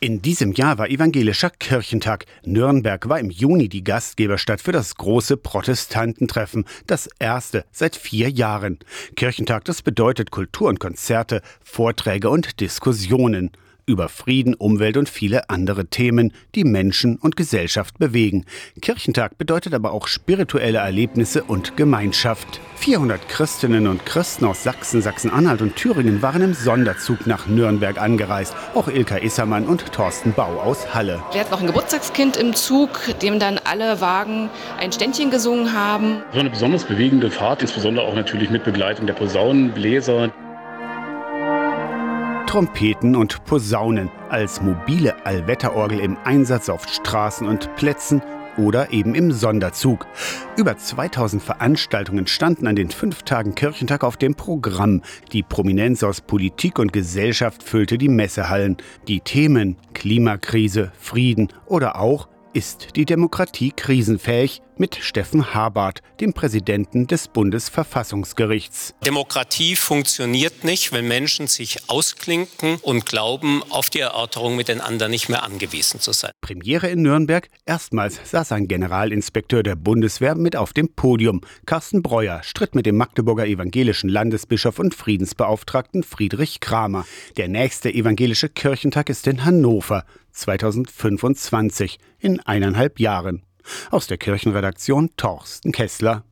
In diesem Jahr war Evangelischer Kirchentag. Nürnberg war im Juni die Gastgeberstadt für das große Protestantentreffen, das erste seit vier Jahren. Kirchentag, das bedeutet Kultur und Konzerte, Vorträge und Diskussionen über Frieden, Umwelt und viele andere Themen, die Menschen und Gesellschaft bewegen. Kirchentag bedeutet aber auch spirituelle Erlebnisse und Gemeinschaft. 400 Christinnen und Christen aus Sachsen, Sachsen-Anhalt und Thüringen waren im Sonderzug nach Nürnberg angereist. Auch Ilka Issermann und Thorsten Bau aus Halle. Wir hatten noch ein Geburtstagskind im Zug, dem dann alle Wagen ein Ständchen gesungen haben. So eine besonders bewegende Fahrt, insbesondere auch natürlich mit Begleitung der Posaunenbläser. Trompeten und Posaunen als mobile Allwetterorgel im Einsatz auf Straßen und Plätzen oder eben im Sonderzug. Über 2000 Veranstaltungen standen an den fünf Tagen Kirchentag auf dem Programm. Die Prominenz aus Politik und Gesellschaft füllte die Messehallen. Die Themen Klimakrise, Frieden oder auch ist die Demokratie krisenfähig? Mit Steffen Habart, dem Präsidenten des Bundesverfassungsgerichts. Demokratie funktioniert nicht, wenn Menschen sich ausklinken und glauben, auf die Erörterung mit den anderen nicht mehr angewiesen zu sein. Premiere in Nürnberg. Erstmals saß ein Generalinspekteur der Bundeswehr mit auf dem Podium. Carsten Breuer stritt mit dem Magdeburger evangelischen Landesbischof und Friedensbeauftragten Friedrich Kramer. Der nächste evangelische Kirchentag ist in Hannover. 2025, in eineinhalb Jahren. Aus der Kirchenredaktion Torsten Kessler.